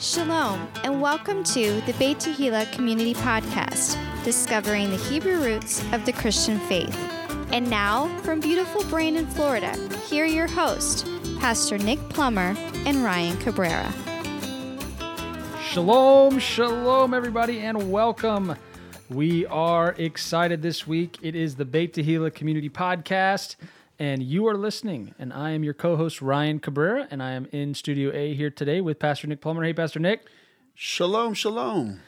Shalom, and welcome to the Beit Tehillah Community Podcast, discovering the Hebrew roots of the Christian faith. And now, from beautiful Brandon, Florida, here your hosts, Pastor Nick Plummer and Ryan Cabrera. Shalom, shalom, everybody, and welcome. We are excited this week. It is the Beit Tehillah Community Podcast and you are listening. And I am your co host, Ryan Cabrera, and I am in Studio A here today with Pastor Nick Plummer. Hey, Pastor Nick. Shalom, shalom.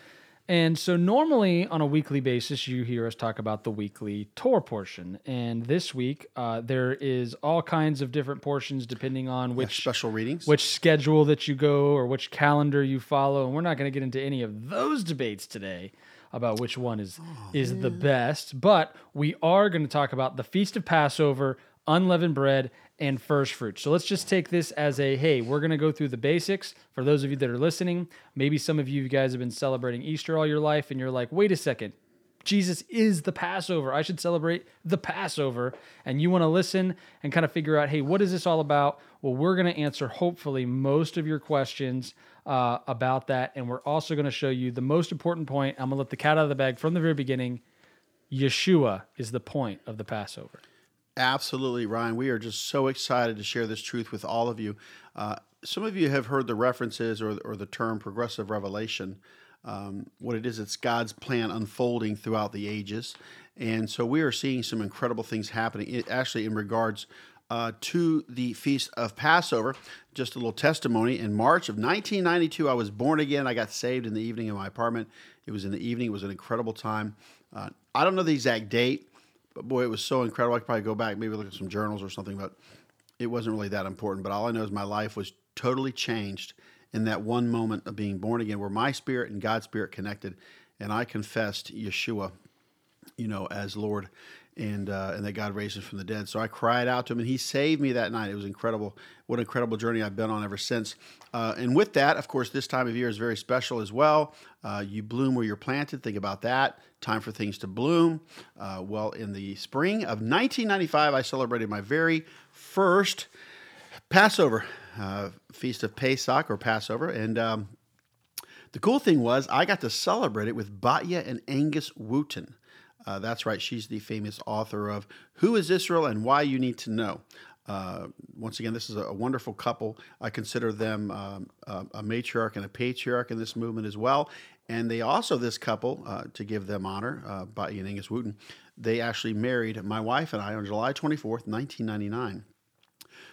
And so, normally on a weekly basis, you hear us talk about the weekly Torah portion. And this week, uh, there is all kinds of different portions depending on which yeah, special readings, which schedule that you go, or which calendar you follow. And we're not going to get into any of those debates today about which one is oh, is man. the best. But we are going to talk about the Feast of Passover unleavened bread, and first fruits. So let's just take this as a hey, we're going to go through the basics. For those of you that are listening, maybe some of you guys have been celebrating Easter all your life and you're like, wait a second, Jesus is the Passover. I should celebrate the Passover. And you want to listen and kind of figure out, hey, what is this all about? Well, we're going to answer hopefully most of your questions uh, about that. And we're also going to show you the most important point. I'm going to let the cat out of the bag from the very beginning. Yeshua is the point of the Passover. Absolutely, Ryan. We are just so excited to share this truth with all of you. Uh, some of you have heard the references or, or the term progressive revelation. Um, what it is, it's God's plan unfolding throughout the ages. And so we are seeing some incredible things happening, it, actually, in regards uh, to the Feast of Passover. Just a little testimony. In March of 1992, I was born again. I got saved in the evening in my apartment. It was in the evening, it was an incredible time. Uh, I don't know the exact date. But boy, it was so incredible. I could probably go back, maybe look at some journals or something, but it wasn't really that important. But all I know is my life was totally changed in that one moment of being born again, where my spirit and God's spirit connected, and I confessed Yeshua, you know, as Lord and uh, and that God raised him from the dead. So I cried out to him, and he saved me that night. It was incredible. What an incredible journey I've been on ever since. Uh, and with that, of course, this time of year is very special as well. Uh, you bloom where you're planted. Think about that. Time for things to bloom. Uh, well, in the spring of 1995, I celebrated my very first Passover uh, feast of Pesach or Passover, and um, the cool thing was I got to celebrate it with Batya and Angus Wootten. Uh, that's right, she's the famous author of Who is Israel and Why You Need to Know. Uh, once again, this is a, wonderful couple. I consider them um, a, a, matriarch and a patriarch in this movement as well. And they also, this couple, uh, to give them honor, uh, Batya and Angus Wootten, they actually married my wife and I on July 24th, 1999.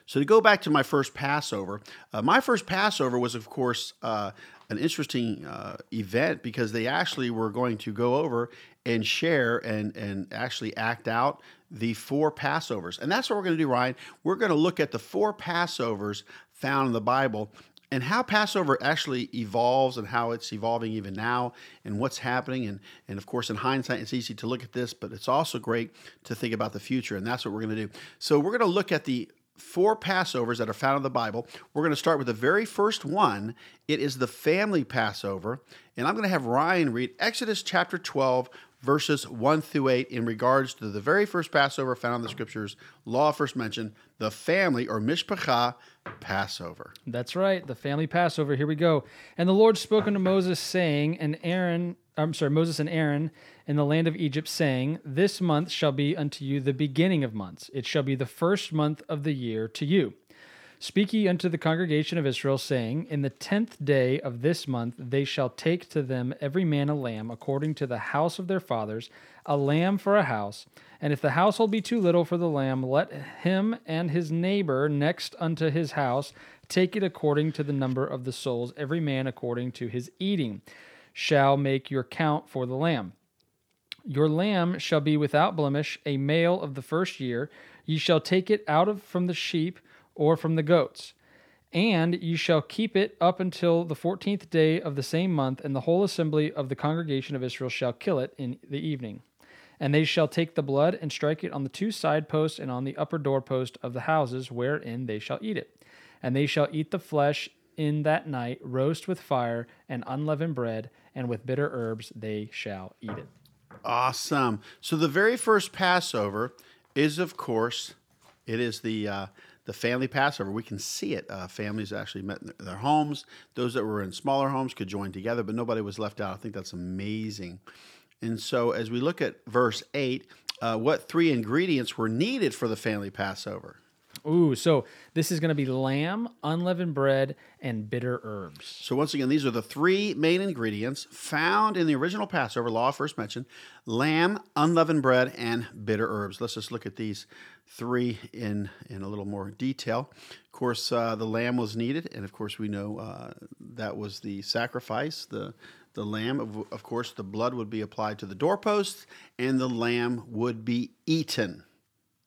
So to go back to my first Passover, uh, my first Passover was, of course, uh, an interesting uh, event because they actually were going to go over and share and and actually act out the four Passovers. And that's what we're going to do, Ryan. We're going to look at the four Passovers found in the Bible and how Passover actually evolves and how it's evolving even now and what's happening. And, and of course, in hindsight, it's easy to look at this, but it's also great to think about the future. And that's what we're going to do. So we're going to look at the four Passovers that are found in the Bible. We're going to start with the very first one. It is the family Passover. And I'm going to have Ryan read Exodus chapter 12, verses 1 through 8 in regards to the very first Passover found in the scriptures, law first mentioned, the family or mishpacha Passover. That's right, the family Passover. Here we go. And the Lord spoke unto Moses, saying, and Aaron, I'm sorry, Moses and Aaron in the land of Egypt, saying, This month shall be unto you the beginning of months. It shall be the first month of the year to you. Speak ye unto the congregation of Israel, saying, In the tenth day of this month they shall take to them every man a lamb, according to the house of their fathers, a lamb for a house. And if the household be too little for the lamb, let him and his neighbor next unto his house take it according to the number of the souls, every man according to his eating, shall make your count for the lamb. Your lamb shall be without blemish, a male of the first year. Ye shall take it out of from the sheep or from the goats. And ye shall keep it up until the fourteenth day of the same month, and the whole assembly of the congregation of Israel shall kill it in the evening. And they shall take the blood and strike it on the two side posts and on the upper doorpost of the houses wherein they shall eat it. And they shall eat the flesh in that night, roast with fire and unleavened bread, and with bitter herbs they shall eat it. Awesome. So the very first Passover is, of course, it is the uh, the family Passover. We can see it. Uh, families actually met in their homes. Those that were in smaller homes could join together, but nobody was left out. I think that's amazing. And so, as we look at verse 8, uh, what three ingredients were needed for the family Passover? Ooh, so this is going to be lamb, unleavened bread, and bitter herbs. So, once again, these are the three main ingredients found in the original Passover law, first mentioned lamb, unleavened bread, and bitter herbs. Let's just look at these three in, in a little more detail. Of course, uh, the lamb was needed, and of course, we know uh, that was the sacrifice, the the lamb, of, of course, the blood would be applied to the doorposts, and the lamb would be eaten.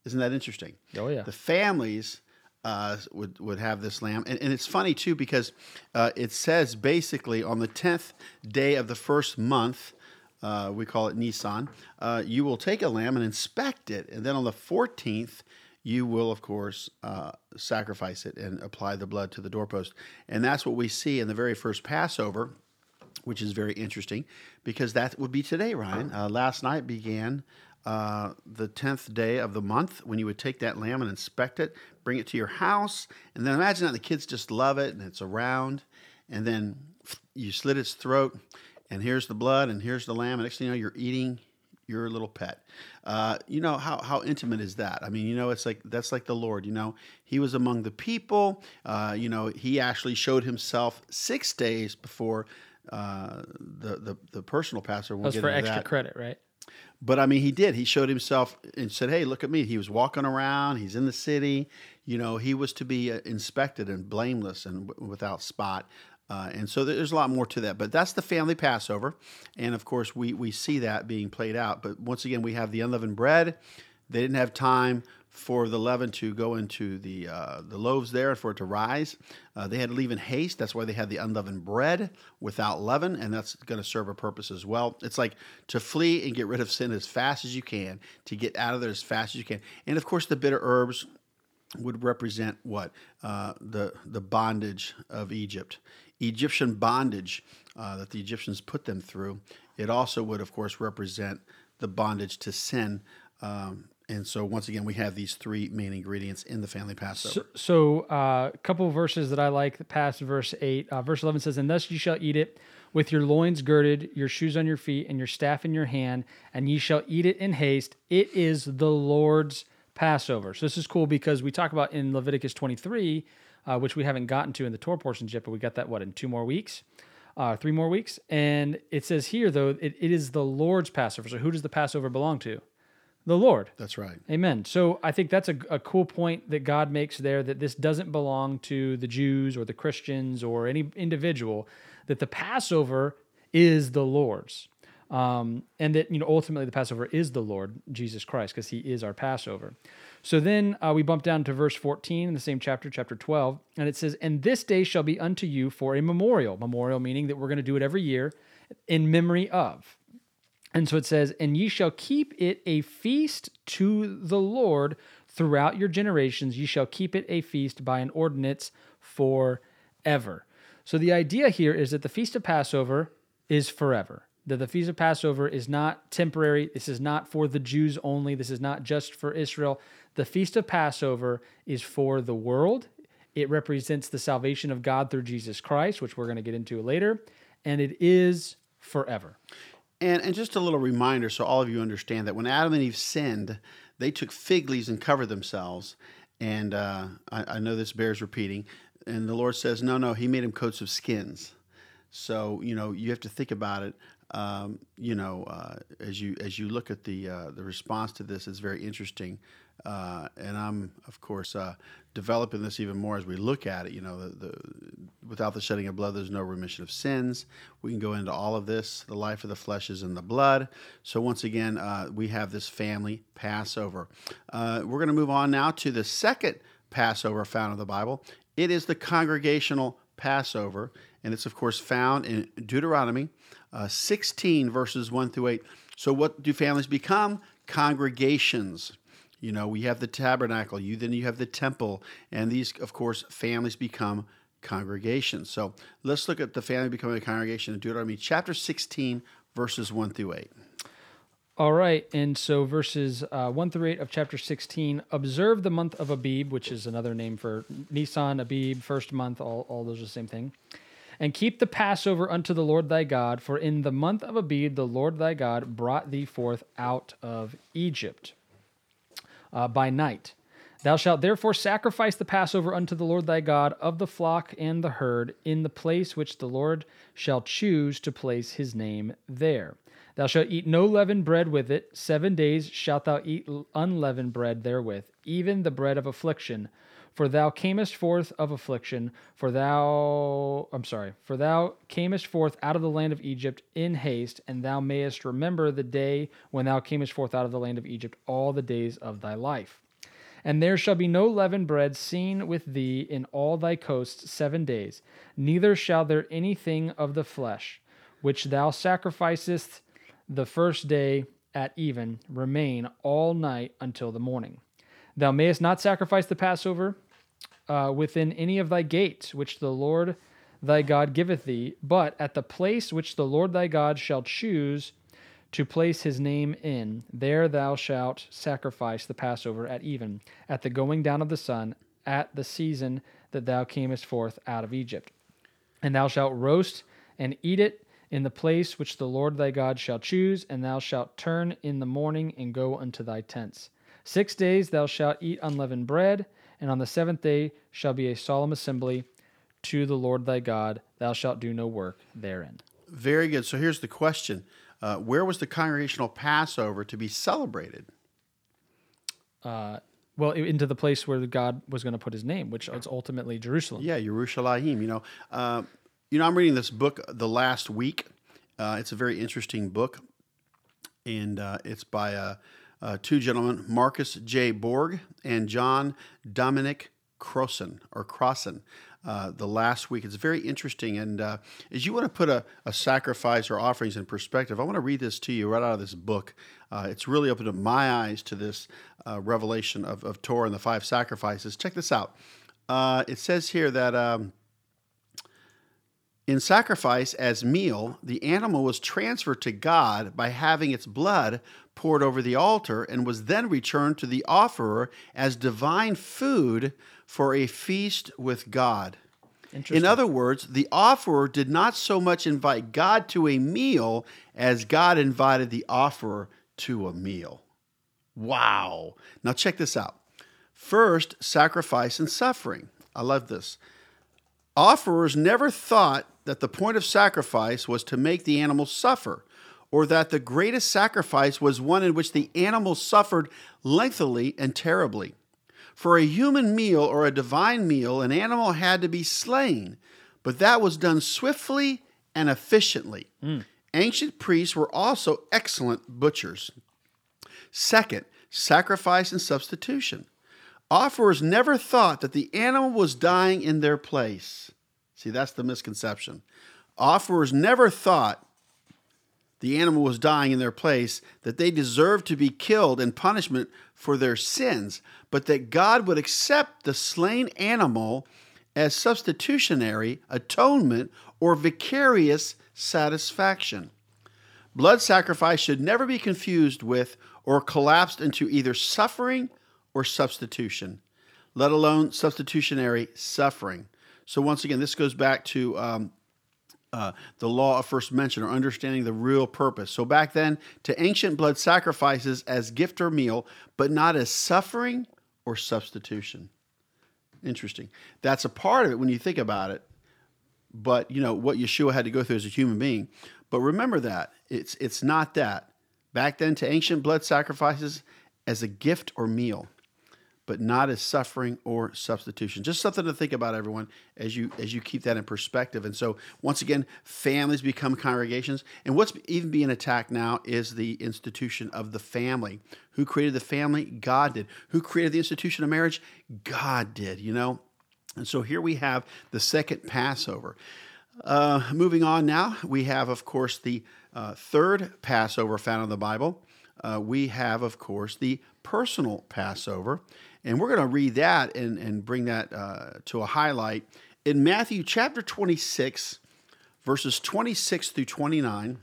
Isn't that interesting? Oh, yeah. The families uh, would would have this lamb, and, and it's funny too because uh, it says basically on the tenth day of the first month. Uh, we call it Nisan. Uh, you will take a lamb and inspect it, and then on the fourteenth, you will, of course, uh, sacrifice it and apply the blood to the doorpost. And that's what we see in the very first Passover, which is very interesting because that would be today, Ryan. Uh, last night began uh, the 10th day of the month when you would take that lamb and inspect it, bring it to your house, and then imagine that the kids just love it and it's around, and then you slit its throat, and here's the blood, and here's the lamb, and next thing you know, you're eating your little pet. Uh, you know how how intimate is that? I mean, you know, it's like that's like the Lord. You know, He was among the people. Uh, you know, He actually showed Himself six days before uh, the, the the personal pastor. We'll That was for extra that. credit, right? But I mean, he did. He showed himself and said, "Hey, look at me." He was walking around. He's in the city. You know, he was to be uh, inspected and blameless and w- without spot. Uh, and so there's a lot more to that. But that's the family Passover, and of course we we see that being played out. But once again, we have the unleavened bread. They didn't have time for the leaven to go into the uh, the loaves there and for it to rise. Uh, they had to leave in haste. That's why they had the unleavened bread without leaven, and that's going to serve a purpose as well. It's like to flee and get rid of sin as fast as you can, to get out of there as fast as you can. And of course, the bitter herbs would represent what uh, the the bondage of Egypt, Egyptian bondage uh, that the Egyptians put them through. It also would, of course, represent the bondage to sin. Um, and so, once again, we have these three main ingredients in the family Passover. So, so uh, a couple verses that I like the past verse 8. Uh, verse 11 says, And thus you shall eat it with your loins girded, your shoes on your feet, and your staff in your hand, and ye shall eat it in haste. It is the Lord's Passover. So this is cool because we talk about in Leviticus 23, uh, which we haven't gotten to in the Torah portions yet, but we got that, what, in two more weeks? Uh, three more weeks. And it says here, though, it, it is the Lord's Passover. So who does the Passover belong to? The Lord. That's right. Amen. So I think that's a, a cool point that God makes there that this doesn't belong to the Jews or the Christians or any individual, that the Passover is the Lord's. Um, and that, you know, ultimately the Passover is the Lord, Jesus Christ, because he is our Passover. So then uh, we bump down to verse 14 in the same chapter, chapter 12, and it says, And this day shall be unto you for a memorial. Memorial meaning that we're going to do it every year in memory of. And so it says, And ye shall keep it a feast to the Lord throughout your generations. Ye shall keep it a feast by an ordinance forever. So the idea here is that the Feast of Passover is forever. That the Feast of Passover is not temporary. This is not for the Jews only. This is not just for Israel. The Feast of Passover is for the world. It represents the salvation of God through Jesus Christ, which we're going to get into later. And it is forever. And, and just a little reminder so all of you understand that when Adam and Eve sinned, they took fig leaves and covered themselves. And uh, I, I know this bears repeating. And the Lord says, no, no, He made them coats of skins. So you know you have to think about it. Um, you know, uh, as you as you look at the uh, the response to this, it's very interesting. Uh, and I'm of course uh, developing this even more as we look at it. You know, the, the without the shedding of blood, there's no remission of sins. We can go into all of this. The life of the flesh is in the blood. So once again, uh, we have this family Passover. Uh, we're going to move on now to the second Passover found in the Bible. It is the congregational Passover, and it's of course found in Deuteronomy uh, 16 verses 1 through 8. So what do families become? Congregations. You know, we have the tabernacle, you then you have the temple, and these of course families become congregations. So let's look at the family becoming a congregation in Deuteronomy chapter 16 verses 1 through 8. All right, and so verses uh, 1 through 8 of chapter 16 observe the month of Abib, which is another name for Nisan, Abib, first month, all, all those are the same thing. And keep the Passover unto the Lord thy God, for in the month of Abib the Lord thy God brought thee forth out of Egypt uh, by night. Thou shalt therefore sacrifice the Passover unto the Lord thy God of the flock and the herd in the place which the Lord shall choose to place his name there. Thou shalt eat no leavened bread with it. Seven days shalt thou eat unleavened bread therewith, even the bread of affliction. For thou camest forth of affliction, for thou, I'm sorry, for thou camest forth out of the land of Egypt in haste, and thou mayest remember the day when thou camest forth out of the land of Egypt all the days of thy life. And there shall be no leavened bread seen with thee in all thy coasts seven days, neither shall there anything of the flesh, which thou sacrificest the first day at even, remain all night until the morning. Thou mayest not sacrifice the Passover uh, within any of thy gates, which the Lord thy God giveth thee, but at the place which the Lord thy God shall choose to place his name in, there thou shalt sacrifice the Passover at even, at the going down of the sun, at the season that thou camest forth out of Egypt. And thou shalt roast and eat it in the place which the Lord thy God shall choose, and thou shalt turn in the morning and go unto thy tents. Six days thou shalt eat unleavened bread, and on the seventh day shall be a solemn assembly to the Lord thy God. Thou shalt do no work therein. Very good. So here's the question uh, Where was the congregational Passover to be celebrated? Uh, well, into the place where God was going to put his name, which is ultimately Jerusalem. Yeah, Yerushalayim. You know, uh, you know, I'm reading this book the last week. Uh, it's a very interesting book, and uh, it's by uh, uh, two gentlemen, Marcus J. Borg and John Dominic Crossan or Crossan. Uh, the last week. It's very interesting. And uh, as you want to put a, a, sacrifice or offerings in perspective, I want to read this to you right out of this book. Uh, it's really opened up my eyes to this uh, revelation of, of Torah and the five sacrifices. Check this out. Uh, it says here that um, in sacrifice as meal, the animal was transferred to God by having its blood poured over the altar and was then returned to the offerer as divine food for a feast with God. In other words, the offerer did not so much invite God to a meal as God invited the offerer to a meal. Wow. Now, check this out. First, sacrifice and suffering. I love this. Offerers never thought that the point of sacrifice was to make the animal suffer, or that the greatest sacrifice was one in which the animal suffered lengthily and terribly. For a human meal or a divine meal, an animal had to be slain, but that was done swiftly and efficiently. Mm. Ancient priests were also excellent butchers. Second, sacrifice and substitution. Offerers never thought that the animal was dying in their place. See, that's the misconception. Offerers never thought the animal was dying in their place, that they deserved to be killed in punishment for their sins, but that God would accept the slain animal as substitutionary atonement or vicarious satisfaction. Blood sacrifice should never be confused with or collapsed into either suffering or substitution, let alone substitutionary suffering. So once again, this goes back to um, uh, the law of first mention or understanding the real purpose. So back then, to ancient blood sacrifices as gift or meal, but not as suffering or substitution. Interesting. That's a part of it when you think about it. But you know what Yeshua had to go through as a human being. But remember that it's it's not that. Back then, to ancient blood sacrifices as a gift or meal but not as suffering or substitution. Just something to think about, everyone, as you as you keep that in perspective. And so, once again, families become congregations, and what's even being attacked now is the institution of the family. Who created the family? God did. Who created the institution of marriage? God did. You know, and so here we have the second Passover. Uh, moving on now, we have, of course, the uh, third Passover found in the Bible. Uh, we have, of course, the personal Passover. And we're going to read that and, and bring that uh, to a highlight in Matthew chapter 26, verses 26 through 29.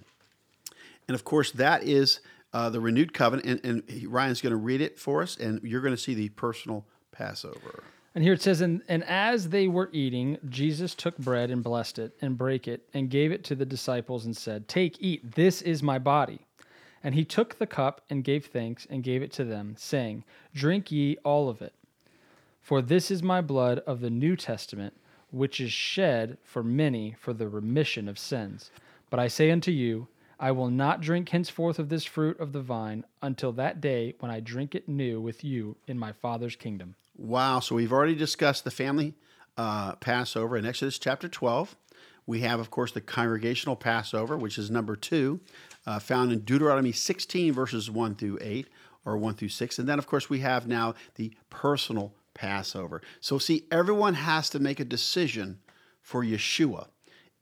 And of course, that is uh, the renewed covenant, and, and Ryan's going to read it for us, and you're going to see the personal Passover. And here it says, and, and as they were eating, Jesus took bread and blessed it and brake it and gave it to the disciples and said, Take, eat, this is my body. And he took the cup and gave thanks and gave it to them, saying, Drink ye all of it. For this is my blood of the New Testament, which is shed for many for the remission of sins. But I say unto you, I will not drink henceforth of this fruit of the vine until that day when I drink it new with you in my Father's kingdom. Wow. So we've already discussed the family uh, Passover in Exodus chapter 12. We have, of course, the congregational Passover, which is number two, uh, found in Deuteronomy 16, verses 1 through 8, or 1 through 6. And then, of course, we have now the personal Passover. So, see, everyone has to make a decision for Yeshua.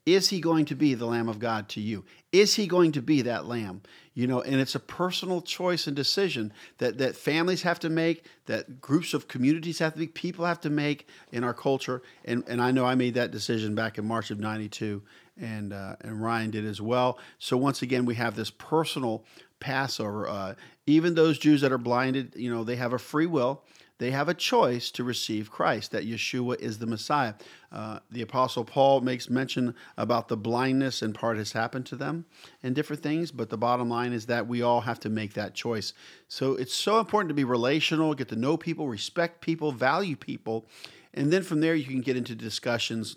Is he going to be the Lamb of God to you? Is he going to be that Lamb? You know, and it's a personal choice and decision that, that families have to make, that groups of communities have to make, people have to make in our culture. And, and I know I made that decision back in March of 92, and, uh, and Ryan did as well. So once again, we have this personal Passover. Uh, even those Jews that are blinded, you know, they have a free will they have a choice to receive Christ, that Yeshua is the Messiah. Uh, the Apostle Paul makes mention about the blindness, and part has happened to them and different things, but the bottom line is that we all have to make that choice. So it's so important to be relational, get to know people, respect people, value people, and then from there you can get into discussions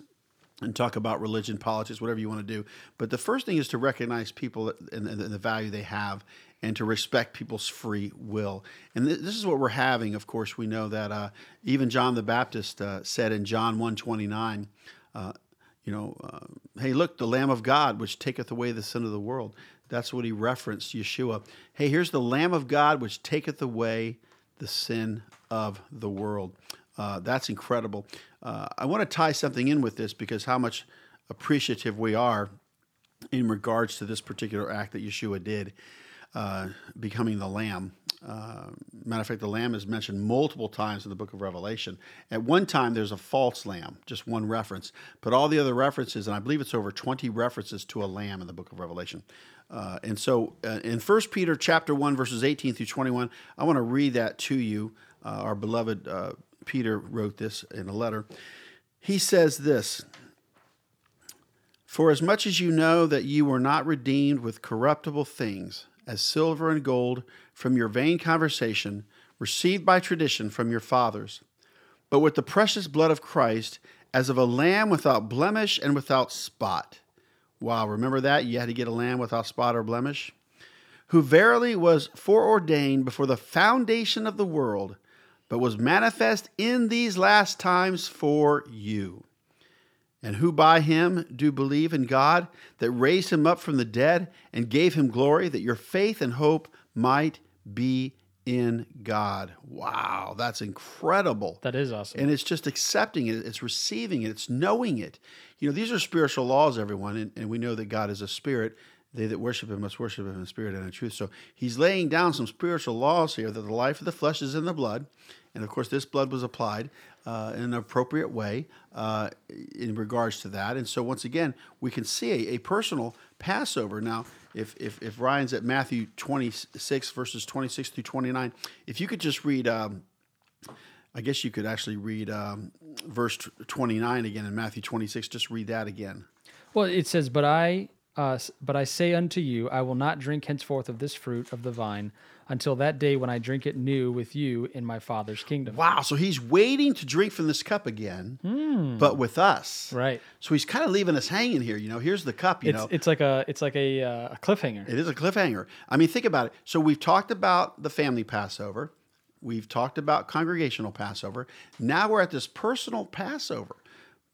and talk about religion, politics, whatever you want to do. But the first thing is to recognize people and, and the value they have and to respect people's free will. And th- this is what we're having. Of course, we know that uh, even John the Baptist uh, said in John 129, uh, you know, uh, hey, look, the Lamb of God, which taketh away the sin of the world. That's what he referenced, Yeshua. Hey, here's the Lamb of God, which taketh away the sin of the world. Uh, that's incredible. Uh, I want to tie something in with this because how much appreciative we are in regards to this particular act that Yeshua did, uh, becoming the Lamb. Uh, matter of fact, the Lamb is mentioned multiple times in the book of Revelation. At one time, there's a false Lamb, just one reference, but all the other references, and I believe it's over 20 references to a Lamb in the book of Revelation. Uh, and so, uh, in 1 Peter chapter 1, verses 18 through 21, I want to read that to you. Uh, our beloved uh, Peter wrote this in a letter. He says this For as much as you know that you were not redeemed with corruptible things, as silver and gold, from your vain conversation, received by tradition from your fathers, but with the precious blood of Christ, as of a lamb without blemish and without spot. Wow, remember that? You had to get a lamb without spot or blemish? Who verily was foreordained before the foundation of the world but was manifest in these last times for you. And who by him do believe in God, that raised him up from the dead and gave him glory, that your faith and hope might be in God. Wow, that's incredible. That is awesome. And it's just accepting it, it's receiving it, it's knowing it. You know, these are spiritual laws, everyone, and, and we know that God is a spirit. They that worship him must worship him in spirit and in truth. So he's laying down some spiritual laws here that the life of the flesh is in the blood. And of course, this blood was applied uh, in an appropriate way uh, in regards to that. And so, once again, we can see a, a personal Passover. Now, if, if, if Ryan's at Matthew 26, verses 26 through 29, if you could just read, um, I guess you could actually read um, verse 29 again in Matthew 26. Just read that again. Well, it says, "But I, uh, but I say unto you, I will not drink henceforth of this fruit of the vine until that day when I drink it new with you in my Father's kingdom." Wow. So he's waiting to drink from this cup again, but with us. Right. So he's kind of leaving us hanging here. You know, here's the cup, you It's know. it's like a it's like a, uh, a cliffhanger. It is a cliffhanger. I mean, think about it. So we've talked about the family Passover. We've talked about congregational Passover. Now we're at this personal Passover.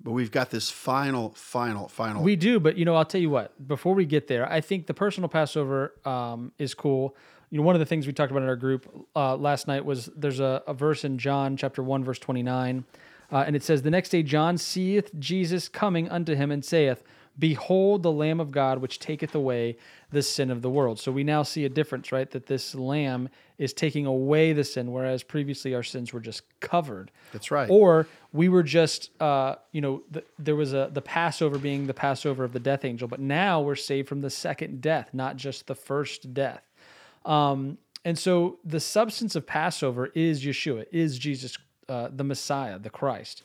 But we've got this final, final, final. We do, but you know, I'll tell you what. Before we get there, I think the personal Passover um, is cool. You know, one of the things we talked about in our group uh, last night was there's a, a verse in John chapter one, verse twenty nine, uh, and it says, "The next day John seeth Jesus coming unto him, and saith." Behold the Lamb of God, which taketh away the sin of the world. So we now see a difference, right? That this Lamb is taking away the sin, whereas previously our sins were just covered. That's right. Or we were just, uh, you know, the, there was a the Passover being the Passover of the death angel, but now we're saved from the second death, not just the first death. Um, and so the substance of Passover is Yeshua, is Jesus, uh, the Messiah, the Christ.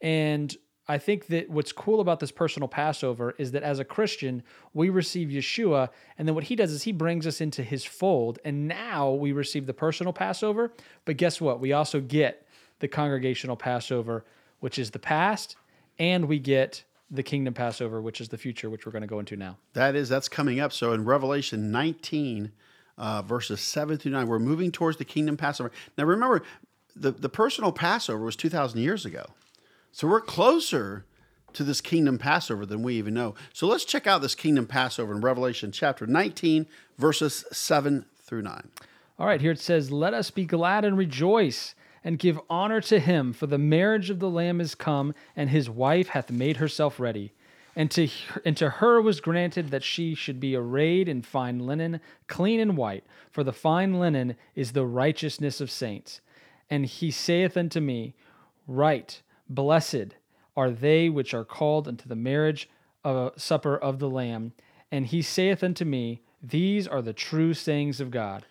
And I think that what's cool about this personal Passover is that as a Christian, we receive Yeshua, and then what he does is he brings us into his fold, and now we receive the personal Passover. But guess what? We also get the congregational Passover, which is the past, and we get the kingdom Passover, which is the future, which we're going to go into now. That is, that's coming up. So in Revelation 19, uh, verses 7 through 9, we're moving towards the kingdom Passover. Now remember, the, the personal Passover was 2,000 years ago. So we're closer to this kingdom Passover than we even know. So let's check out this kingdom Passover in Revelation chapter 19, verses 7 through 9. All right, here it says, Let us be glad and rejoice and give honor to him, for the marriage of the Lamb is come, and his wife hath made herself ready. And to, and to her was granted that she should be arrayed in fine linen, clean and white, for the fine linen is the righteousness of saints. And he saith unto me, Write, Blessed are they which are called unto the marriage of supper of the Lamb. And he saith unto me, These are the true sayings of God.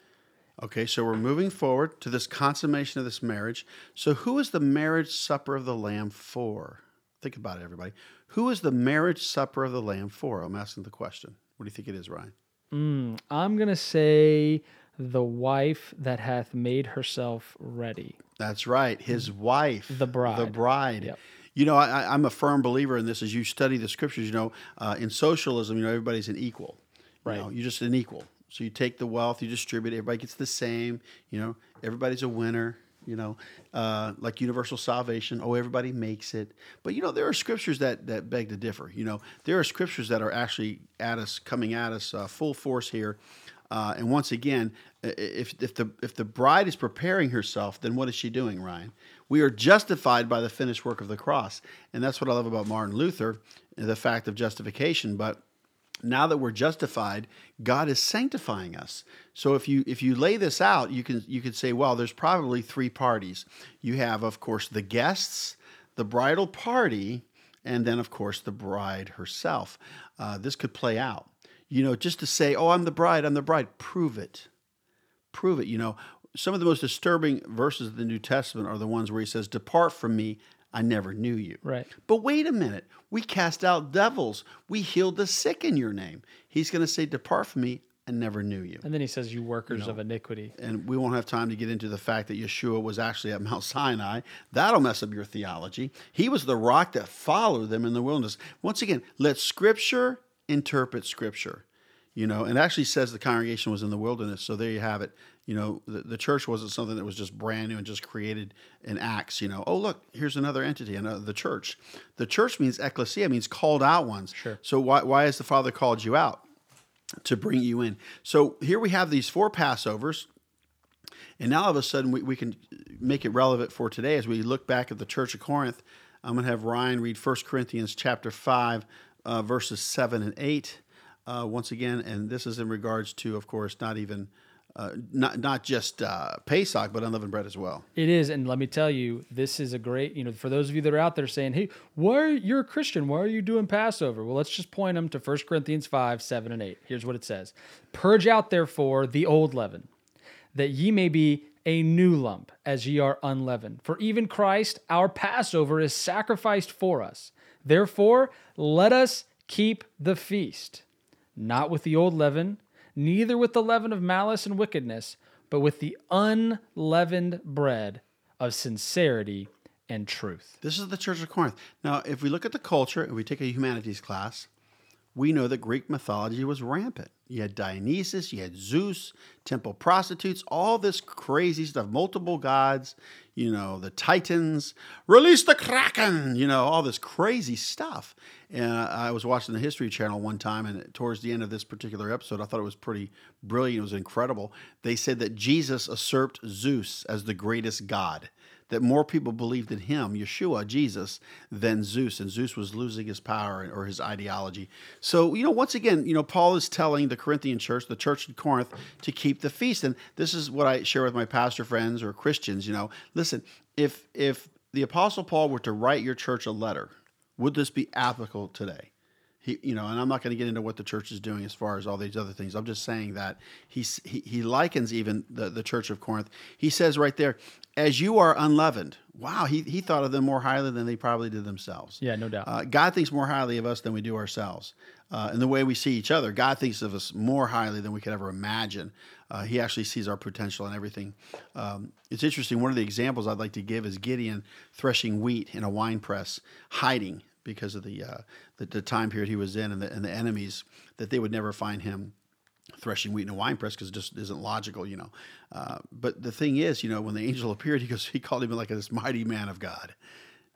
Okay, so we're moving forward to this consummation of this marriage. So, who is the marriage supper of the Lamb for? Think about it, everybody. Who is the marriage supper of the Lamb for? I'm asking the question. What do you think it is, Ryan? Mm, I'm going to say the wife that hath made herself ready. That's right. His wife, The bride. The bride. Yep. You know, I, I'm a firm believer in this. As you study the scriptures, you know, uh, in socialism, you know, everybody's an equal. You Right. know, you're just an equal. So you take the wealth, you distribute it. Everybody gets the same. You know, everybody's a winner. You know, uh, like universal salvation. Oh, everybody makes it. But you know, there are scriptures that that beg to differ. You know, there are scriptures that are actually at us, coming at us uh, full force here. Uh, and once again, if, if the if the bride is preparing herself, then what is she doing, Ryan? We are justified by the finished work of the cross, and that's what I love about Martin Luther, the fact of justification. But now that we're justified, God is sanctifying us. So if you if you lay this out, you can you could say, well, there's probably three parties. You have, of course, the guests, the bridal party, and then of course the bride herself. Uh, this could play out. You know, just to say, oh, I'm the bride, I'm the bride. Prove it. Prove it. You know, some of the most disturbing verses of the New Testament are the ones where he says, Depart from me, I never knew you. Right. But wait a minute. We cast out devils. We healed the sick in your name. He's going to say, Depart from me. I never knew you. And then he says, You workers of iniquity. And we won't have time to get into the fact that Yeshua was actually at Mount Sinai. That'll mess up your theology. He was the rock that followed them in the wilderness. Once again, let Scripture interpret Scripture. You know, and actually says the congregation was in the wilderness. So there you have it. You know, the, the church wasn't something that was just brand new and just created in Acts. You know, oh look, here's another entity, another the church. The church means ecclesia, means called out ones. Sure. So why why has the Father called you out? to bring you in. So here we have these four Passovers. And now all of a sudden we, we can make it relevant for today as we look back at the church of Corinth. I'm going to have Ryan read 1 Corinthians chapter 5, uh, verses 7 and 8 uh, once again. And this is in regards to, of course, not even, uh, not, not just uh, Pesach, but unleavened bread as well. It is, and let me tell you, this is a great, you know, for those of you that are out there saying, "Hey, why are you're a Christian? Why are you doing Passover?" Well, let's just point them to 1 Corinthians 5, 7, and 8. Here's what it says. Purge out therefore the old leaven, that ye may be a new lump, as ye are unleavened. For even Christ, our Passover, is sacrificed for us. Therefore, let us keep the feast, not with the old leaven, neither with the leaven of malice and wickedness, but with the unleavened bread of sincerity and truth. This is the Church of Corinth. Now, if we look at the culture and we take a humanities class, we know that Greek mythology was rampant. You had Dionysus, you had Zeus, temple prostitutes, all this crazy stuff, multiple gods, you know, the Titans, release the Kraken, you know, all this crazy stuff. And I was watching the History Channel one time, and towards the end of this particular episode, I thought it was pretty brilliant. It was incredible. They said that Jesus usurped Zeus as the greatest god that more people believed in him, Yeshua, Jesus, than Zeus, and Zeus was losing his power or his ideology. So, you know, once again, you know, Paul is telling the Corinthian church, the church in Corinth, to keep the feast. And this is what I share with my pastor friends or Christians, you know. Listen, if if the apostle Paul were to write your church a letter, would this be applicable today? He, you know, and I'm not going to get into what the church is doing as far as all these other things. I'm just saying that he's, he he likens even the the church of Corinth. He says right there, as you are unleavened. Wow, he he thought of them more highly than they probably did themselves. Yeah, no doubt. Uh, God thinks more highly of us than we do ourselves. Uh, and the way we see each other, God thinks of us more highly than we could ever imagine. Uh, he actually sees our potential and everything. Um, it's interesting. One of the examples I'd like to give is Gideon threshing wheat in a wine press, hiding because of the, uh, the, the time period he was in and the, and the enemies that they would never find him threshing wheat in a wine press because it just isn't logical, you know. Uh, but the thing is, you know, when the angel appeared, he goes, he called him like this mighty man of God.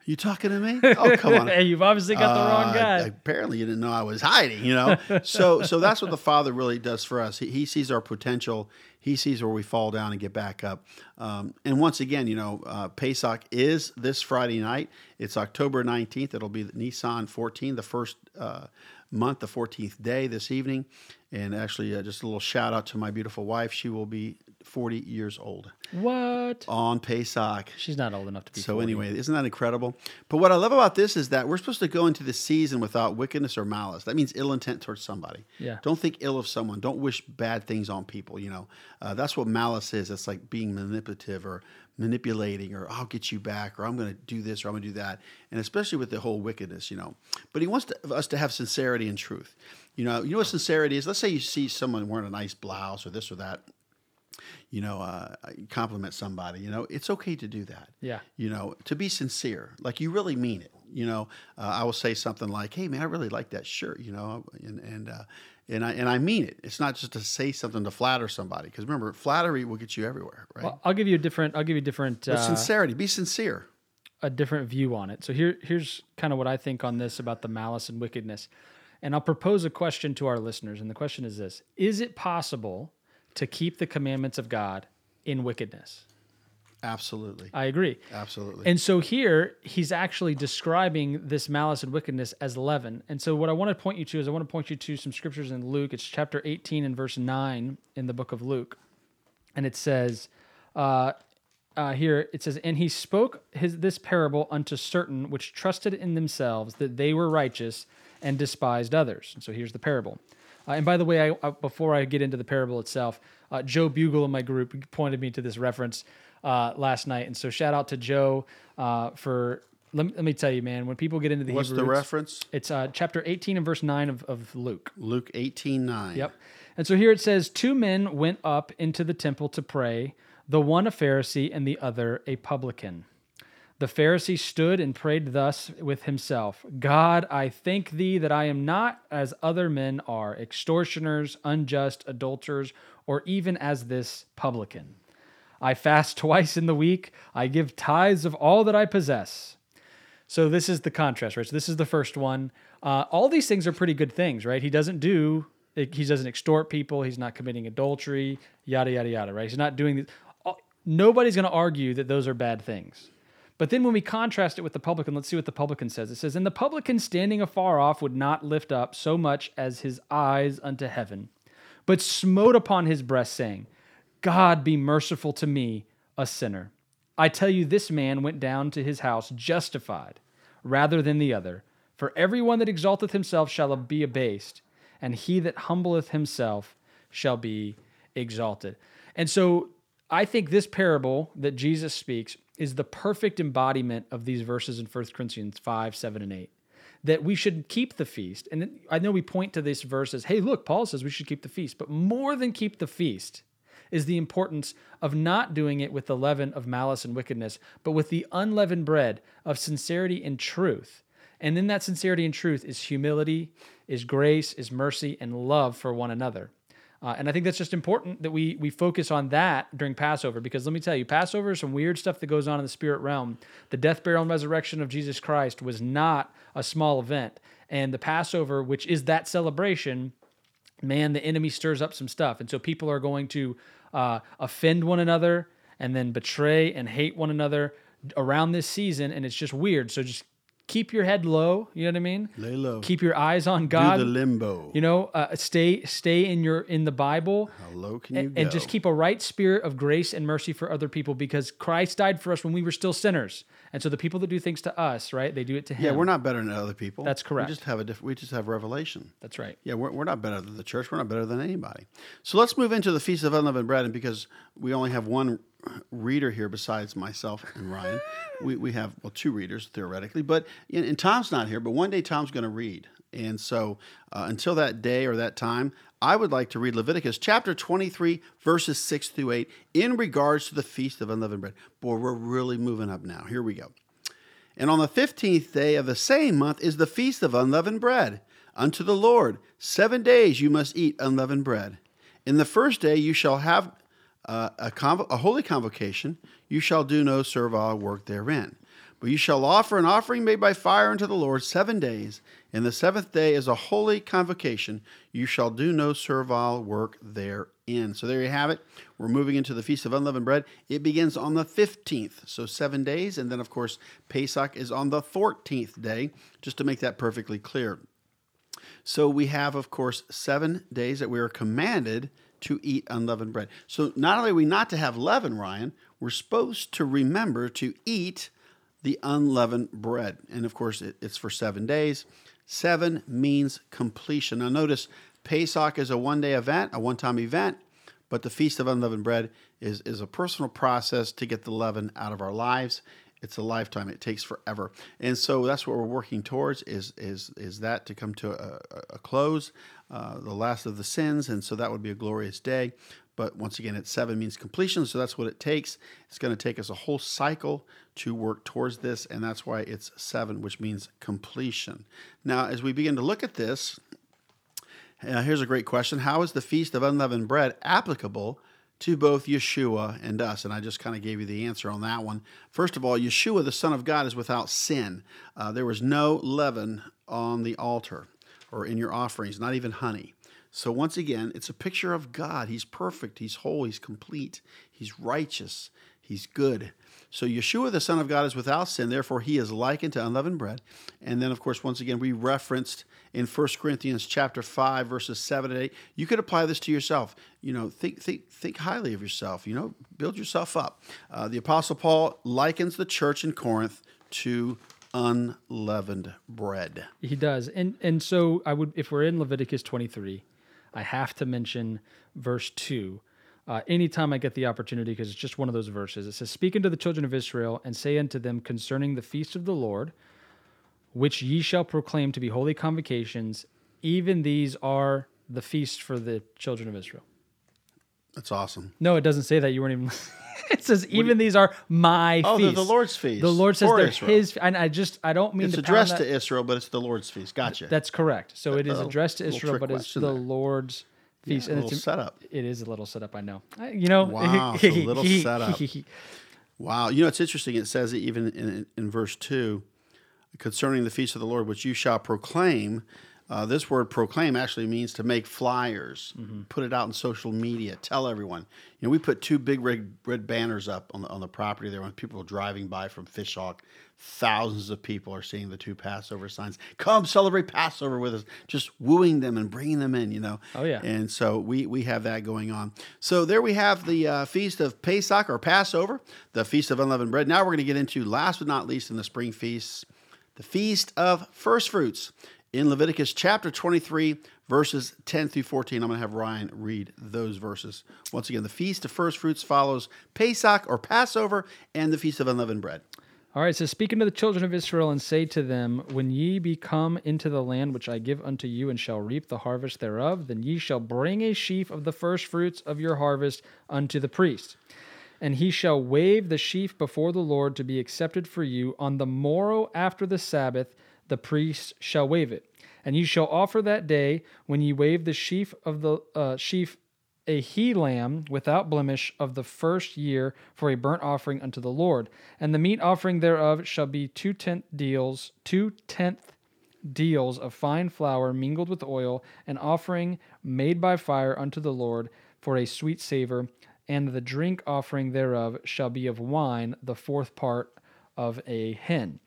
You talking to me? Oh, come on. hey, you've obviously got the wrong Uh, guy. apparently, you didn't know I was hiding. You know, so so that's what the Father really does for us. He, he sees our potential. He sees where we fall down and get back up. Um, and once again, you know, uh, Pesach is this Friday night. It's October nineteenth. It'll be Nissan fourteen, the first uh, month, the fourteenth day this evening. And actually, uh, just a little shout out to my beautiful wife. She will be forty years old what? on Pesach. She's not old enough to be. So 40. anyway, isn't that incredible? But what I love about this is that we're supposed to go into the season without wickedness or malice. That means ill intent towards somebody. Yeah. Don't think ill of someone. Don't wish bad things on people. You know, uh, that's what malice is. It's like being manipulative or manipulating, or I'll get you back, or I'm going to do this, or I'm going to do that. And especially with the whole wickedness, you know. But he wants to, us to have sincerity and truth. You know, you know what sincerity is. Let's say you see someone wearing a nice blouse or this or that you know, uh, compliment somebody, you know, it's okay to do that. Yeah. You know, to be sincere, like you really mean it. You know, uh, I will say something like, "Hey, man, I really like that shirt," you know, and and uh, and I and I mean it. It's not just to say something to flatter somebody, because remember, flattery will get you everywhere, right? Well, I'll give you a different. I'll give you a different. but Uh, sincerity, be sincere. a different view on it. So here, here's kind of what I think on this about the malice and wickedness. And I'll propose a question to our listeners. And the question is this Is it possible to keep the commandments of God in wickedness? Absolutely, I agree. absolutely. And so here he's actually describing this malice and wickedness as leaven. And so what I want to point you to is I want to point you to some scriptures in Luke. It's chapter 18 and verse 9 in the book of Luke. And it says, uh, uh, here it says, and he spoke his this parable unto certain which trusted in themselves that they were righteous and despised others. And so here's the parable. Uh, and by the way, I, I, before I get into the parable itself, uh, Joe Bugle in my group pointed me to this reference uh, last night, and so shout out to Joe uh, for. Let me, let me tell you, man. When people get into the What's Hebrew the roots- reference? It's uh, chapter 18 and verse 9 of, of Luke. Luke eighteen nine. Yep. And so here it says, Two men went up into the temple to pray, the one a Pharisee and the other a publican. The Pharisee stood and prayed thus with himself God, I thank thee that I am not as other men are, extortioners, unjust, adulterers, or even as this publican. I fast twice in the week, I give tithes of all that I possess. So this is the contrast, right? So this is the first one. Uh, all these things are pretty good things, right? He doesn't do, he doesn't extort people. He's not committing adultery, yada yada yada, right? He's not doing this. Nobody's going to argue that those are bad things. But then when we contrast it with the publican, let's see what the publican says. It says, "And the publican standing afar off would not lift up so much as his eyes unto heaven, but smote upon his breast, saying, God be merciful to me, a sinner. I tell you, this man went down to his house justified rather than the other. For everyone that exalteth himself shall be abased, and he that humbleth himself shall be exalted. And so I think this parable that Jesus speaks is the perfect embodiment of these verses in 1 Corinthians 5, 7, and 8. That we should keep the feast. And I know we point to this verse as, hey, look, Paul says we should keep the feast. But more than keep the feast, is the importance of not doing it with the leaven of malice and wickedness, but with the unleavened bread of sincerity and truth. And in that sincerity and truth is humility, is grace, is mercy, and love for one another. Uh, and I think that's just important that we we focus on that during Passover because let me tell you, Passover is some weird stuff that goes on in the spirit realm. The death, burial, and resurrection of Jesus Christ was not a small event, and the Passover, which is that celebration, man, the enemy stirs up some stuff. And so people are going to uh, offend one another and then betray and hate one another around this season. And it's just weird. So just keep your head low. You know what I mean? Lay low. Keep your eyes on God. Do the limbo. you know, uh, stay stay in your in the Bible. How low can you and, go? and just keep a right spirit of grace and mercy for other people because Christ died for us when we were still sinners. And so the people that do things to us, right, they do it to him. yeah, we're not better than other people. That's correct. We just have a diff- we just have revelation. That's right. Yeah, we're, we're not better than the church. We're not better than anybody. So let's move into the Feast of Unleavened Bread. And because we only have one reader here besides myself and Ryan, we, we have, well, two readers theoretically. But, and, and Tom's not here, but one day Tom's going to read. And so uh, until that day or that time, I would like to read Leviticus chapter 23, verses 6 through 8, in regards to the Feast of Unleavened Bread. Boy, we're really moving up now. Here we go. And on the fifteenth day of the same month is the feast of unleavened bread unto the Lord. Seven days you must eat unleavened bread. In the first day you shall have uh, a, a holy convocation. You shall do no servile work therein. But you shall offer an offering made by fire unto the Lord seven days. And the seventh day is a holy convocation. You shall do no servile work therein. So there you have it. We're moving into the Feast of Unleavened Bread. It begins on the 15th, so seven days. And then, of course, Pesach is on the 14th day, just to make that perfectly clear. So we have, of course, seven days that we are commanded to eat unleavened bread. So not only are we not to have leaven, Ryan, we're supposed to remember to eat the unleavened bread. And of course, it, it's for seven days. Seven means completion. Now, notice Pesach is a one day event, a one time event, but the Feast of Unleavened Bread is, is a personal process to get the leaven out of our lives. It's a lifetime. It takes forever, and so that's what we're working towards. Is is is that to come to a, a close, uh, the last of the sins, and so that would be a glorious day. But once again, it's seven means completion, so that's what it takes. It's going to take us a whole cycle to work towards this, and that's why it's seven, which means completion. Now, as we begin to look at this, uh, here's a great question: How is the feast of unleavened bread applicable? to both Yeshua and us. And I just kind of gave you the answer on that one. First of all, Yeshua, the Son of God, is without sin. Uh, there was no leaven on the altar or in your offerings, not even honey. So, once again, it's a picture of God. He's perfect, He's whole, He's complete, He's righteous, He's good. So, Yeshua, the Son of God, is without sin. Therefore, He is likened to unleavened bread. And then, of course, once again, we referenced in 1 Corinthians chapter 5 verses 7 and 8 you could apply this to yourself you know think think think highly of yourself you know build yourself up uh, the apostle paul likens the church in corinth to unleavened bread He does. And and so I would if we're in Leviticus 23, I have to mention verse 2. Uh, anytime I get the opportunity, because it's just one of those verses. It says, Speak unto the children of Israel, and say unto them concerning the feast of the Lord, which ye shall proclaim to be holy convocations, even these are the feast for the children of Israel. That's awesome No, it doesn't say that. You weren't even. it says, even these are my feast. oh they're feasts. the lord's feast The Lord says for they're Israel. his. And I just, I don't mean it's to pound addressed that- to israel but it's the lord's feast gotcha That's correct. So it is addressed to little Israel, trick but it's question the there. Lord's feast. It's a little it's setup. It is a little setup. I know. I- You know. Wow, it's a little setup. Wow. You know, it's interesting. It says it even in, in verse 2 concerning the feast of the Lord, which you shall proclaim. Uh, this word proclaim actually means to make flyers, put it out in social media, tell everyone. You know, we put two big red, red banners up on the, on the property there when people are driving by from Fishhawk. Thousands of people are seeing the two Passover signs. Come celebrate Passover with us, just wooing them and bringing them in, you know. Oh, yeah. And so we, we have that going on. So there we have the uh, feast of Pesach or Passover, the feast of unleavened bread. Now we're going to get into, last but not least, in the spring feasts, the feast of first fruits in Leviticus chapter 23, verses 10 through 14. I'm going to have Ryan read those verses. Once again, the feast of first fruits follows Pesach or Passover and the feast of unleavened bread. All right. So speak unto the children of Israel and say to them, When ye be come into the land which I give unto you, and shall reap the harvest thereof, then ye shall bring a sheaf of the first fruits of your harvest unto the priest. And he shall wave the sheaf before the Lord to be accepted for you. On the morrow after the Sabbath, the priest shall wave it. And ye shall offer that day, when ye wave the sheaf of the uh, sheaf, a he lamb without blemish of the first year for a burnt offering unto the Lord. And the meat offering thereof shall be two tenth deals, two tenth deals of fine flour mingled with oil, an offering made by fire unto the Lord for a sweet savor. And the drink offering thereof shall be of wine, the fourth part of a hin.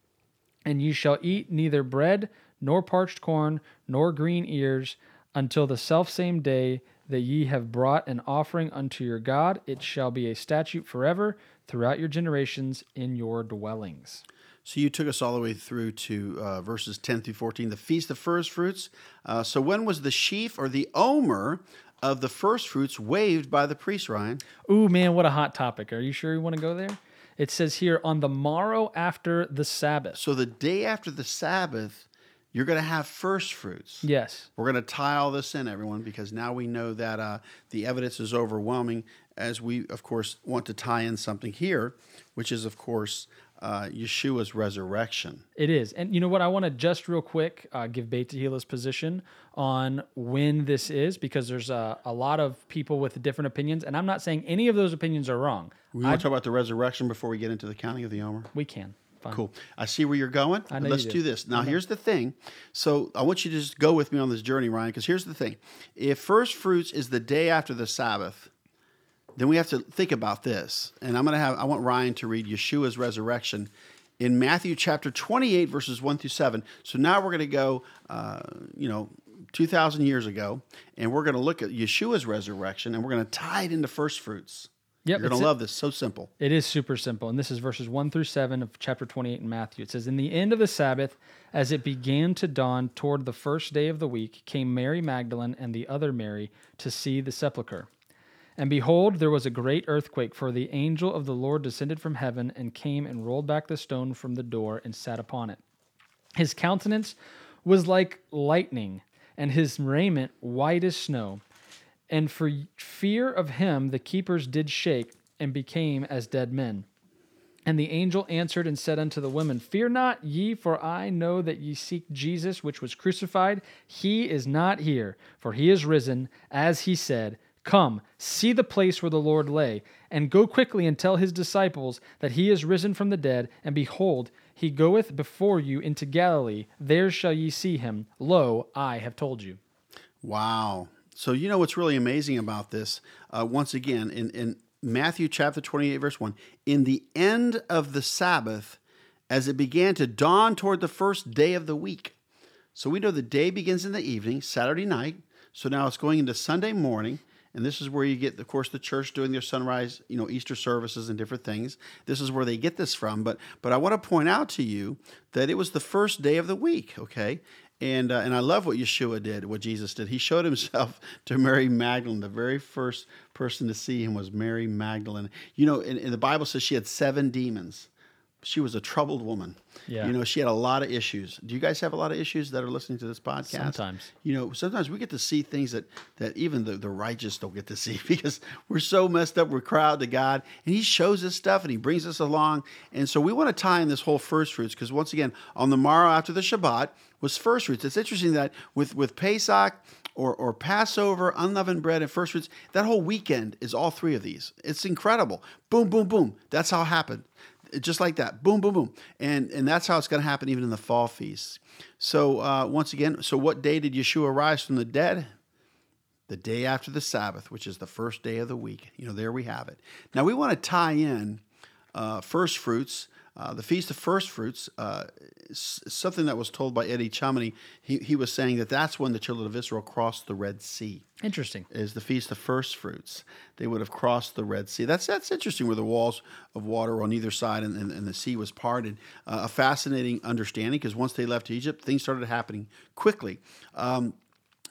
And ye shall eat neither bread, nor parched corn, nor green ears, until the selfsame day that ye have brought an offering unto your God. It shall be a statute forever throughout your generations in your dwellings. So you took us all the way through to uh, verses 10 through 14, the feast of first fruits. Uh, so when was the sheaf or the omer of the first fruits waved by the priest, Ryan? Ooh, man, what a hot topic. Are you sure you want to go there? It says here, on the morrow after the Sabbath. So the day after the Sabbath, you're going to have first fruits. Yes. We're going to tie all this in, everyone, because now we know that uh, the evidence is overwhelming. As we, of course, want to tie in something here, which is, of course, uh, Yeshua's resurrection. It is. And you know what? I want to just real quick uh, give Beit Tehillah's position on when this is because there's a, a lot of people with different opinions. And I'm not saying any of those opinions are wrong. We want to talk about the resurrection before we get into the counting of the Omer? We can. Fine. Cool. I see where you're going. I know Let's you do do. this. Now, here's the thing. So, I want you to just go with me on this journey, Ryan, because here's the thing. If first fruits is the day after the Sabbath, then we have to think about this. And I'm going to have, I want Ryan to read Yeshua's resurrection in Matthew chapter 28, verses 1 through 7. So now we're going to go, uh, you know, 2,000 years ago, and we're going to look at Yeshua's resurrection, and we're going to tie it into first fruits. Yep, You're going to love this. So simple. It is super simple. And this is verses 1 through 7 of chapter 28 in Matthew. It says, In the end of the Sabbath, as it began to dawn toward the first day of the week, came Mary Magdalene and the other Mary to see the sepulchre. And behold, there was a great earthquake, for the angel of the Lord descended from heaven and came and rolled back the stone from the door and sat upon it. His countenance was like lightning, and his raiment white as snow. And for fear of him, the keepers did shake and became as dead men. And the angel answered and said unto the women, Fear not ye, for I know that ye seek Jesus, which was crucified. He is not here, for he is risen, as he said. Come, see the place where the Lord lay, and go quickly and tell his disciples that he is risen from the dead, and behold, he goeth before you into Galilee. There shall ye see him. Lo, I have told you. Wow. So you know what's really amazing about this? Uh, once again, in, in Matthew chapter 28, verse 1, in the end of the Sabbath, as it began to dawn toward the first day of the week. So we know the day begins in the evening, Saturday night. So now it's going into Sunday morning. And this is where you get, of course, the church doing their sunrise, you know, Easter services and different things. This is where they get this from. But but I want to point out to you that it was the first day of the week. Okay, and uh, and I love what Yeshua did, what Jesus did. He showed himself to Mary Magdalene. The very first person to see him was Mary Magdalene. You know, and, the Bible says she had seven demons. She was a troubled woman. Yeah. You know, she had a lot of issues. Do you guys have a lot of issues that are listening to this podcast? Sometimes. You know, sometimes we get to see things that that even the, the righteous don't get to see because we're so messed up. We're crowd to God, and He shows us stuff and He brings us along. And so we want to tie in this whole first fruits because once again, on the morrow after the Shabbat was first fruits. It's interesting that with with Pesach or, or Passover, unleavened bread, and first fruits, that whole weekend is all three of these. It's incredible. Boom, boom, boom. That's how it happened. Just like that. Boom, boom, boom. And and that's how it's going to happen even in the fall feasts. So uh, once again, so what day did Yeshua rise from the dead? The day after the Sabbath, which is the first day of the week. You know, there we have it. Now we want to tie in uh, first fruits. Uh, the Feast of First Fruits, uh, something that was told by Eddie Chumney, he, he was saying that that's when the children of Israel crossed the Red Sea Interesting. is the feast of first fruits. They would have crossed the Red Sea. That's that's interesting, where the walls of water on either side and, and, and the sea was parted. Uh, a fascinating understanding because once they left Egypt, things started happening quickly. Um,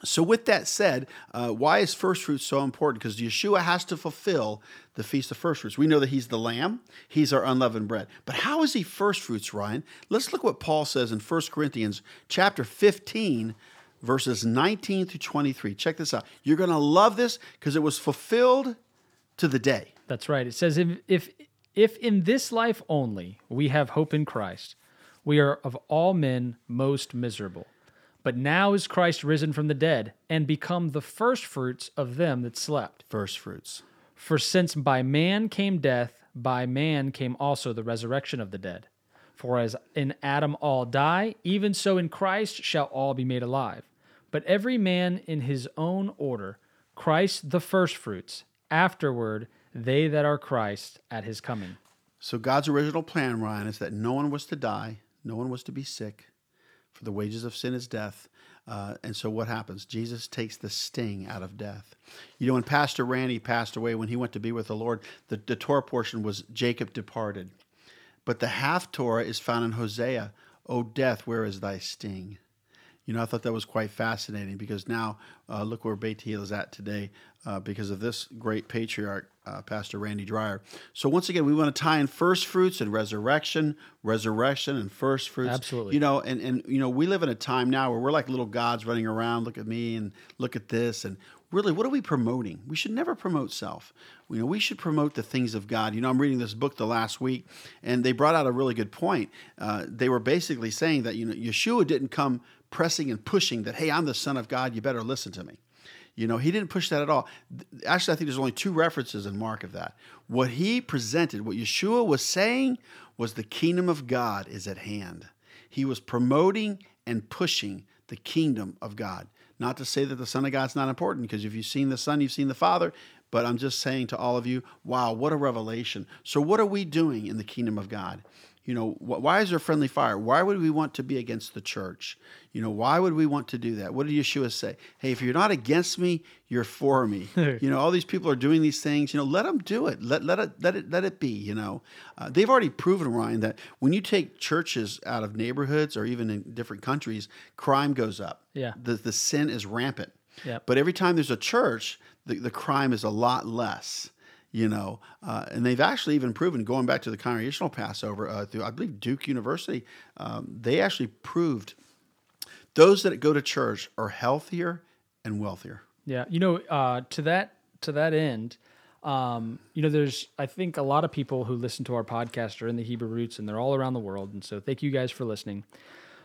so, with that said, uh, why is first fruits so important? Because Yeshua has to fulfill the feast of first fruits. We know that he's the lamb, he's our unleavened bread. But how is he first fruits, Ryan? Let's look what Paul says in 1 Corinthians chapter 15, verses 19 through 23. Check this out. You're going to love this because it was fulfilled to the day. That's right. It says if if if in this life only we have hope in Christ, we are of all men most miserable. But now is Christ risen from the dead and become the firstfruits of them that slept. First fruits. For since by man came death, by man came also the resurrection of the dead. For as in Adam all die, even so in Christ shall all be made alive. But every man in his own order, Christ the firstfruits, afterward they that are Christ at his coming. So God's original plan, Ryan, is that no one was to die, No one was to be sick, for the wages of sin is death. Uh, and so what happens? Jesus takes the sting out of death. You know, when Pastor Randy passed away, when he went to be with the Lord, the, the Torah portion was Jacob departed. But the Haftarah is found in Hosea. O death, where is thy sting? You know, I thought that was quite fascinating because now uh, look where Beit is at today uh, because of this great patriarch, uh, Pastor Randy Dreyer. So once again, we want to tie in first fruits and resurrection, resurrection and first fruits. Absolutely. You know, and and you know, we live in a time now where we're like little gods running around. Look at me and look at this, and really, what are we promoting? We should never promote self. You know, we should promote the things of God. You know, I'm reading this book the last week, and they brought out a really good point. Uh, they were basically saying that you know Yeshua didn't come pressing and pushing that, hey, I'm the Son of God. You better listen to me. You know, he didn't push that at all. Actually, I think there's only two references in Mark of that. What he presented, what Yeshua was saying, was the kingdom of God is at hand. He was promoting and pushing the kingdom of God. Not to say that the Son of God's not important, because if you've seen the Son, you've seen the Father. But I'm just saying to all of you, wow, what a revelation. So, what are we doing in the kingdom of God? You know, why is there friendly fire? Why would we want to be against the church? You know, why would we want to do that? What did Yeshua say? Hey, if you're not against me, you're for me. you know, all these people are doing these things. You know, let them do it. Let let it let it let it be. You know, uh, they've already proven Ryan that when you take churches out of neighborhoods or even in different countries, crime goes up. Yeah, the the sin is rampant. Yeah, but every time there's a church, the, the crime is a lot less you know, uh, and they've actually even proven, going back to the congregational Passover uh, through, I believe, Duke University, um, they actually proved those that go to church are healthier and wealthier. Yeah, you know, uh, to that to that end, um, you know, there's I think a lot of people who listen to our podcast are in the Hebrew roots, and they're all around the world, and so thank you guys for listening.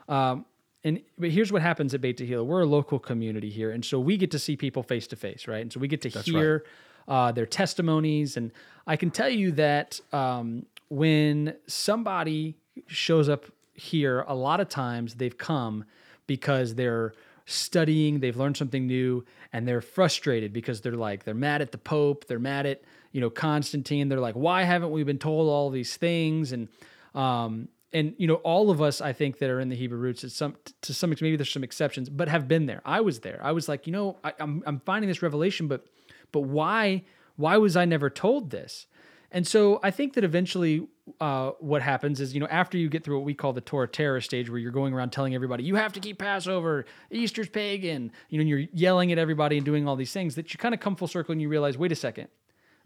Um, and but here's what happens at Beit Tehillah. We're a local community here, and so we get to see people face to face, right? And so we get to That's hear. Right uh, their testimonies. And I can tell you that um, when somebody shows up here, a lot of times they've come because they're studying, they've learned something new, and they're frustrated because they're like, they're mad at the Pope, they're mad at, you know, Constantine. They're like, why haven't we been told all these things? And, um, and you know all of us i think that are in the hebrew roots at some to some extent maybe there's some exceptions but have been there i was there i was like you know I, I'm, I'm finding this revelation but but why why was I never told this? And so I think that eventually uh, what happens is, you know, after you get through what we call the Torah terror stage, where you're going around telling everybody, you have to keep Passover, Easter's pagan, you know, and you're yelling at everybody and doing all these things, that you kind of come full circle and you realize, wait a second,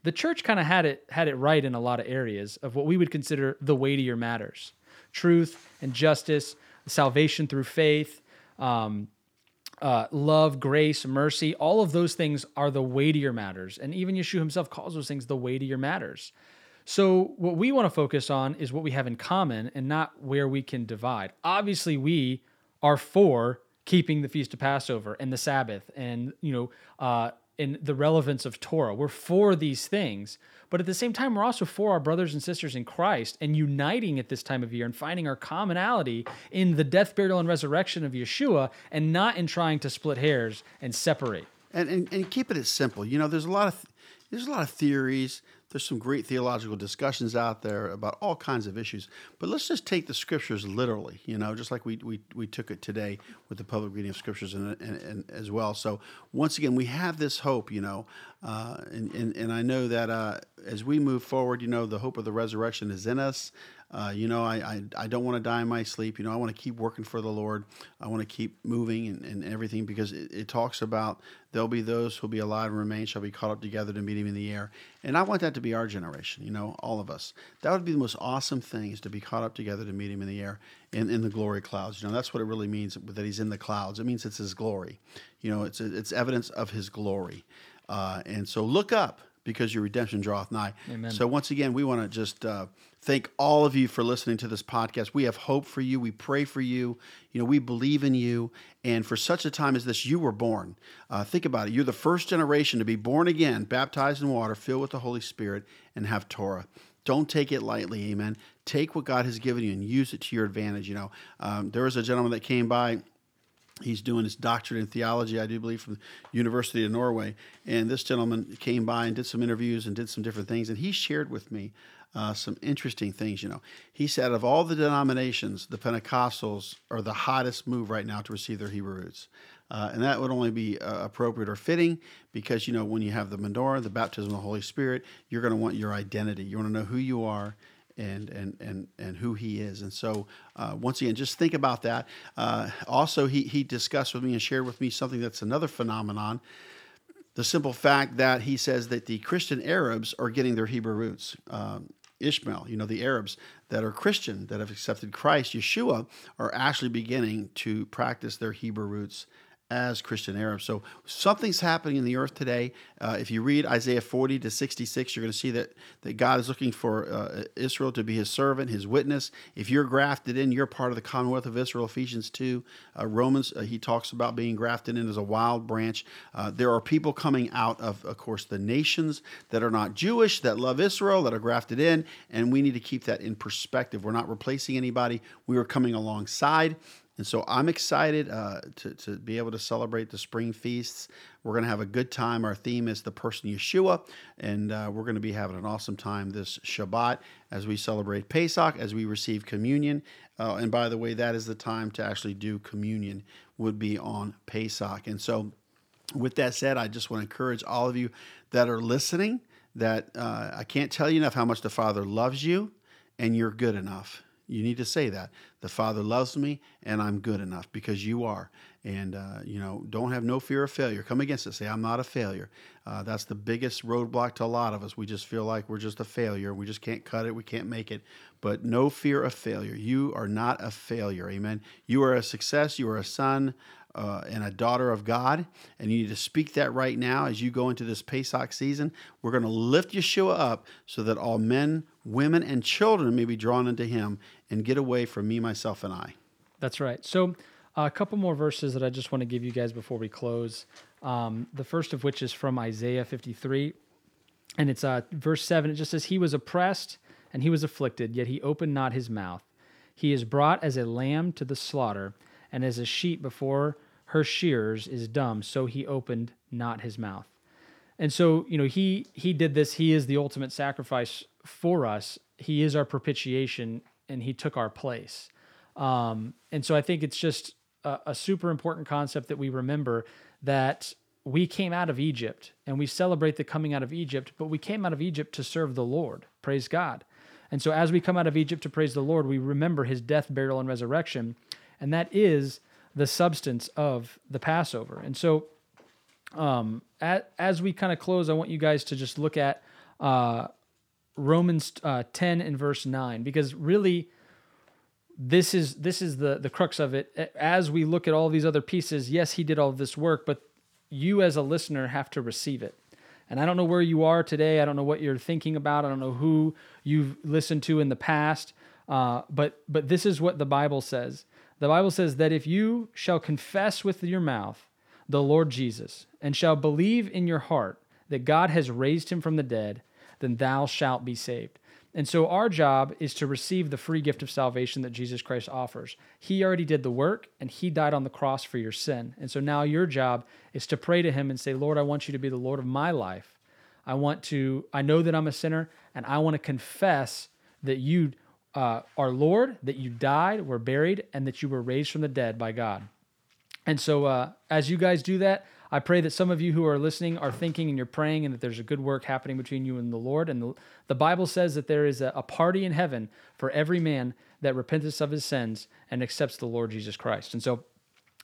the church kind of had it had it right in a lot of areas of what we would consider the weightier matters, truth and justice, salvation through faith, um, uh, love, grace, mercy, all of those things are the weightier matters. And even Yeshua himself calls those things the weightier matters. So, what we want to focus on is what we have in common and not where we can divide. Obviously, we are for keeping the feast of Passover and the Sabbath and, you know, uh, in the relevance of Torah. We're for these things. But at the same time, we're also for our brothers and sisters in Christ and uniting at this time of year and finding our commonality in the death, burial, and resurrection of Yeshua and not in trying to split hairs and separate. And, and, and keep it as simple. You know, there's a lot of there's a lot of theories. There's some great theological discussions out there about all kinds of issues. But let's just take the scriptures literally, you know, just like we, we, we took it today with the public reading of scriptures and, and, and as well. So once again, we have this hope, you know, uh, and, and, and I know that uh, as we move forward, you know, the hope of the resurrection is in us. Uh, you know, I, I, I, don't want to die in my sleep. You know, I want to keep working for the Lord. I want to keep moving and, and everything because it, it, talks about there'll be those who'll be alive and remain shall be caught up together to meet him in the air. And I want that to be our generation, you know, all of us. That would be the most awesome thing is to be caught up together to meet him in the air in, in the glory clouds. You know, that's what it really means that he's in the clouds. It means it's his glory. You know, it's, it's evidence of his glory. Uh, and so look up because your redemption draweth nigh. Amen. So once again, we want to just uh, thank all of you for listening to this podcast. We have hope for you. We pray for you. You know, we believe in you. And for such a time as this, you were born. Uh, think about it. You're the first generation to be born again, baptized in water, filled with the Holy Spirit, and have Torah. Don't take it lightly, amen. Take what God has given you and use it to your advantage. You know, um, there was a gentleman that came by He's doing his doctorate in theology, I do believe, from the University of Norway. And this gentleman came by and did some interviews and did some different things. And he shared with me uh, some interesting things. You know, he said of all the denominations, the Pentecostals are the hottest move right now to receive their Hebrew roots. Uh, and that would only be uh, appropriate or fitting because, you know, when you have the menorah, the baptism of the Holy Spirit, you're going to want your identity. You want to know who you are and and and and who he is. And so, uh, once again, just think about that. Uh, also, he he discussed with me and shared with me something that's another phenomenon. The simple fact that he says that the Christian Arabs are getting their Hebrew roots. Um, Ishmael, you know, the Arabs that are Christian, that have accepted Christ, Yeshua, are actually beginning to practice their Hebrew roots as Christian Arabs. So something's happening in the earth today. Uh, if you read Isaiah 40 to 66, you're going to see that, that God is looking for uh, Israel to be his servant, his witness. If you're grafted in, you're part of the commonwealth of Israel. Ephesians 2, uh, Romans, uh, he talks about being grafted in as a wild branch. Uh, there are people coming out of, of course, the nations that are not Jewish, that love Israel, that are grafted in, and we need to keep that in perspective. We're not replacing anybody. We are coming alongside. And so I'm excited uh, to, to be able to celebrate the spring feasts. We're going to have a good time. Our theme is the person Yeshua, and uh, we're going to be having an awesome time this Shabbat as we celebrate Pesach, as we receive communion. Uh, and by the way, that is the time to actually do communion, would be on Pesach. And so, with that said, I just want to encourage all of you that are listening that uh, I can't tell you enough how much the Father loves you, and you're good enough. You need to say that. The Father loves me and I'm good enough because you are. And, uh, you know, don't have no fear of failure. Come against it. Say, I'm not a failure. Uh, that's the biggest roadblock to a lot of us. We just feel like we're just a failure. We just can't cut it. We can't make it. But no fear of failure. You are not a failure. Amen. You are a success. You are a son uh, and a daughter of God. And you need to speak that right now as you go into this Pesach season. We're going to lift Yeshua up so that all men, women, and children may be drawn into him and get away from me, myself, and I. That's right. So, uh, a couple more verses that I just want to give you guys before we close. Um, the first of which is from Isaiah 53. And it's uh, verse 7. It just says, He was oppressed and he was afflicted, yet he opened not his mouth. He is brought as a lamb to the slaughter, and as a sheep before her shears is dumb, so he opened not his mouth. And so, you know, he he did this. He is the ultimate sacrifice for us. He is our propitiation, and he took our place. Um, and so, I think it's just a, a super important concept that we remember that we came out of Egypt and we celebrate the coming out of Egypt, but we came out of Egypt to serve the Lord. Praise God. And so, as we come out of Egypt to praise the Lord, we remember his death, burial, and resurrection. And that is the substance of the Passover. And so, um, at, as we kind of close, I want you guys to just look at uh, Romans uh, 10 and verse 9, because really, this is this is the the crux of it. As we look at all these other pieces, yes, he did all this work, but you as a listener have to receive it. And I don't know where you are today. I don't know what you're thinking about. I don't know who you've listened to in the past. Uh, but but this is what the Bible says. The Bible says that if you shall confess with your mouth the Lord Jesus and shall believe in your heart that God has raised him from the dead, then thou shalt be saved. And so our job is to receive the free gift of salvation that Jesus Christ offers. He already did the work and he died on the cross for your sin. And so now your job is to pray to him and say, Lord, I want you to be the Lord of my life. I want to, I know that I'm a sinner and I want to confess that you uh, our Lord, that you died, were buried, and that you were raised from the dead by God. And so, uh, as you guys do that, I pray that some of you who are listening are thinking and you're praying, and that there's a good work happening between you and the Lord. And the, the Bible says that there is a, a party in heaven for every man that repents of his sins and accepts the Lord Jesus Christ. And so,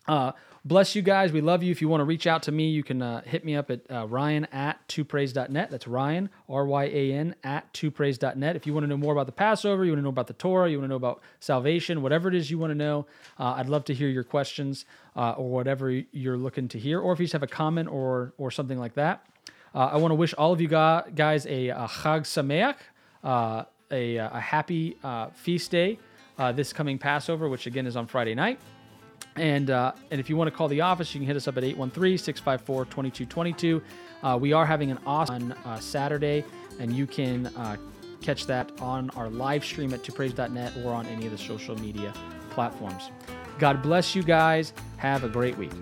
uh, bless you guys. We love you. If you want to reach out to me, you can uh, hit me up at uh, ryan at twopraise.net. That's Ryan, R Y A N, at twopraise.net. If you want to know more about the Passover, you want to know about the Torah, you want to know about salvation, whatever it is you want to know, uh, I'd love to hear your questions uh, or whatever you're looking to hear. Or if you just have a comment or, or something like that. Uh, I want to wish all of you guys a, a Chag Sameach, uh, a, a happy feast day this coming Passover, which again is on Friday night. And, uh, and if you want to call the office, you can hit us up at 813 654 2222. Uh, we are having an awesome uh, Saturday, and you can uh, catch that on our live stream at topraise.net or on any of the social media platforms. God bless you guys. Have a great week.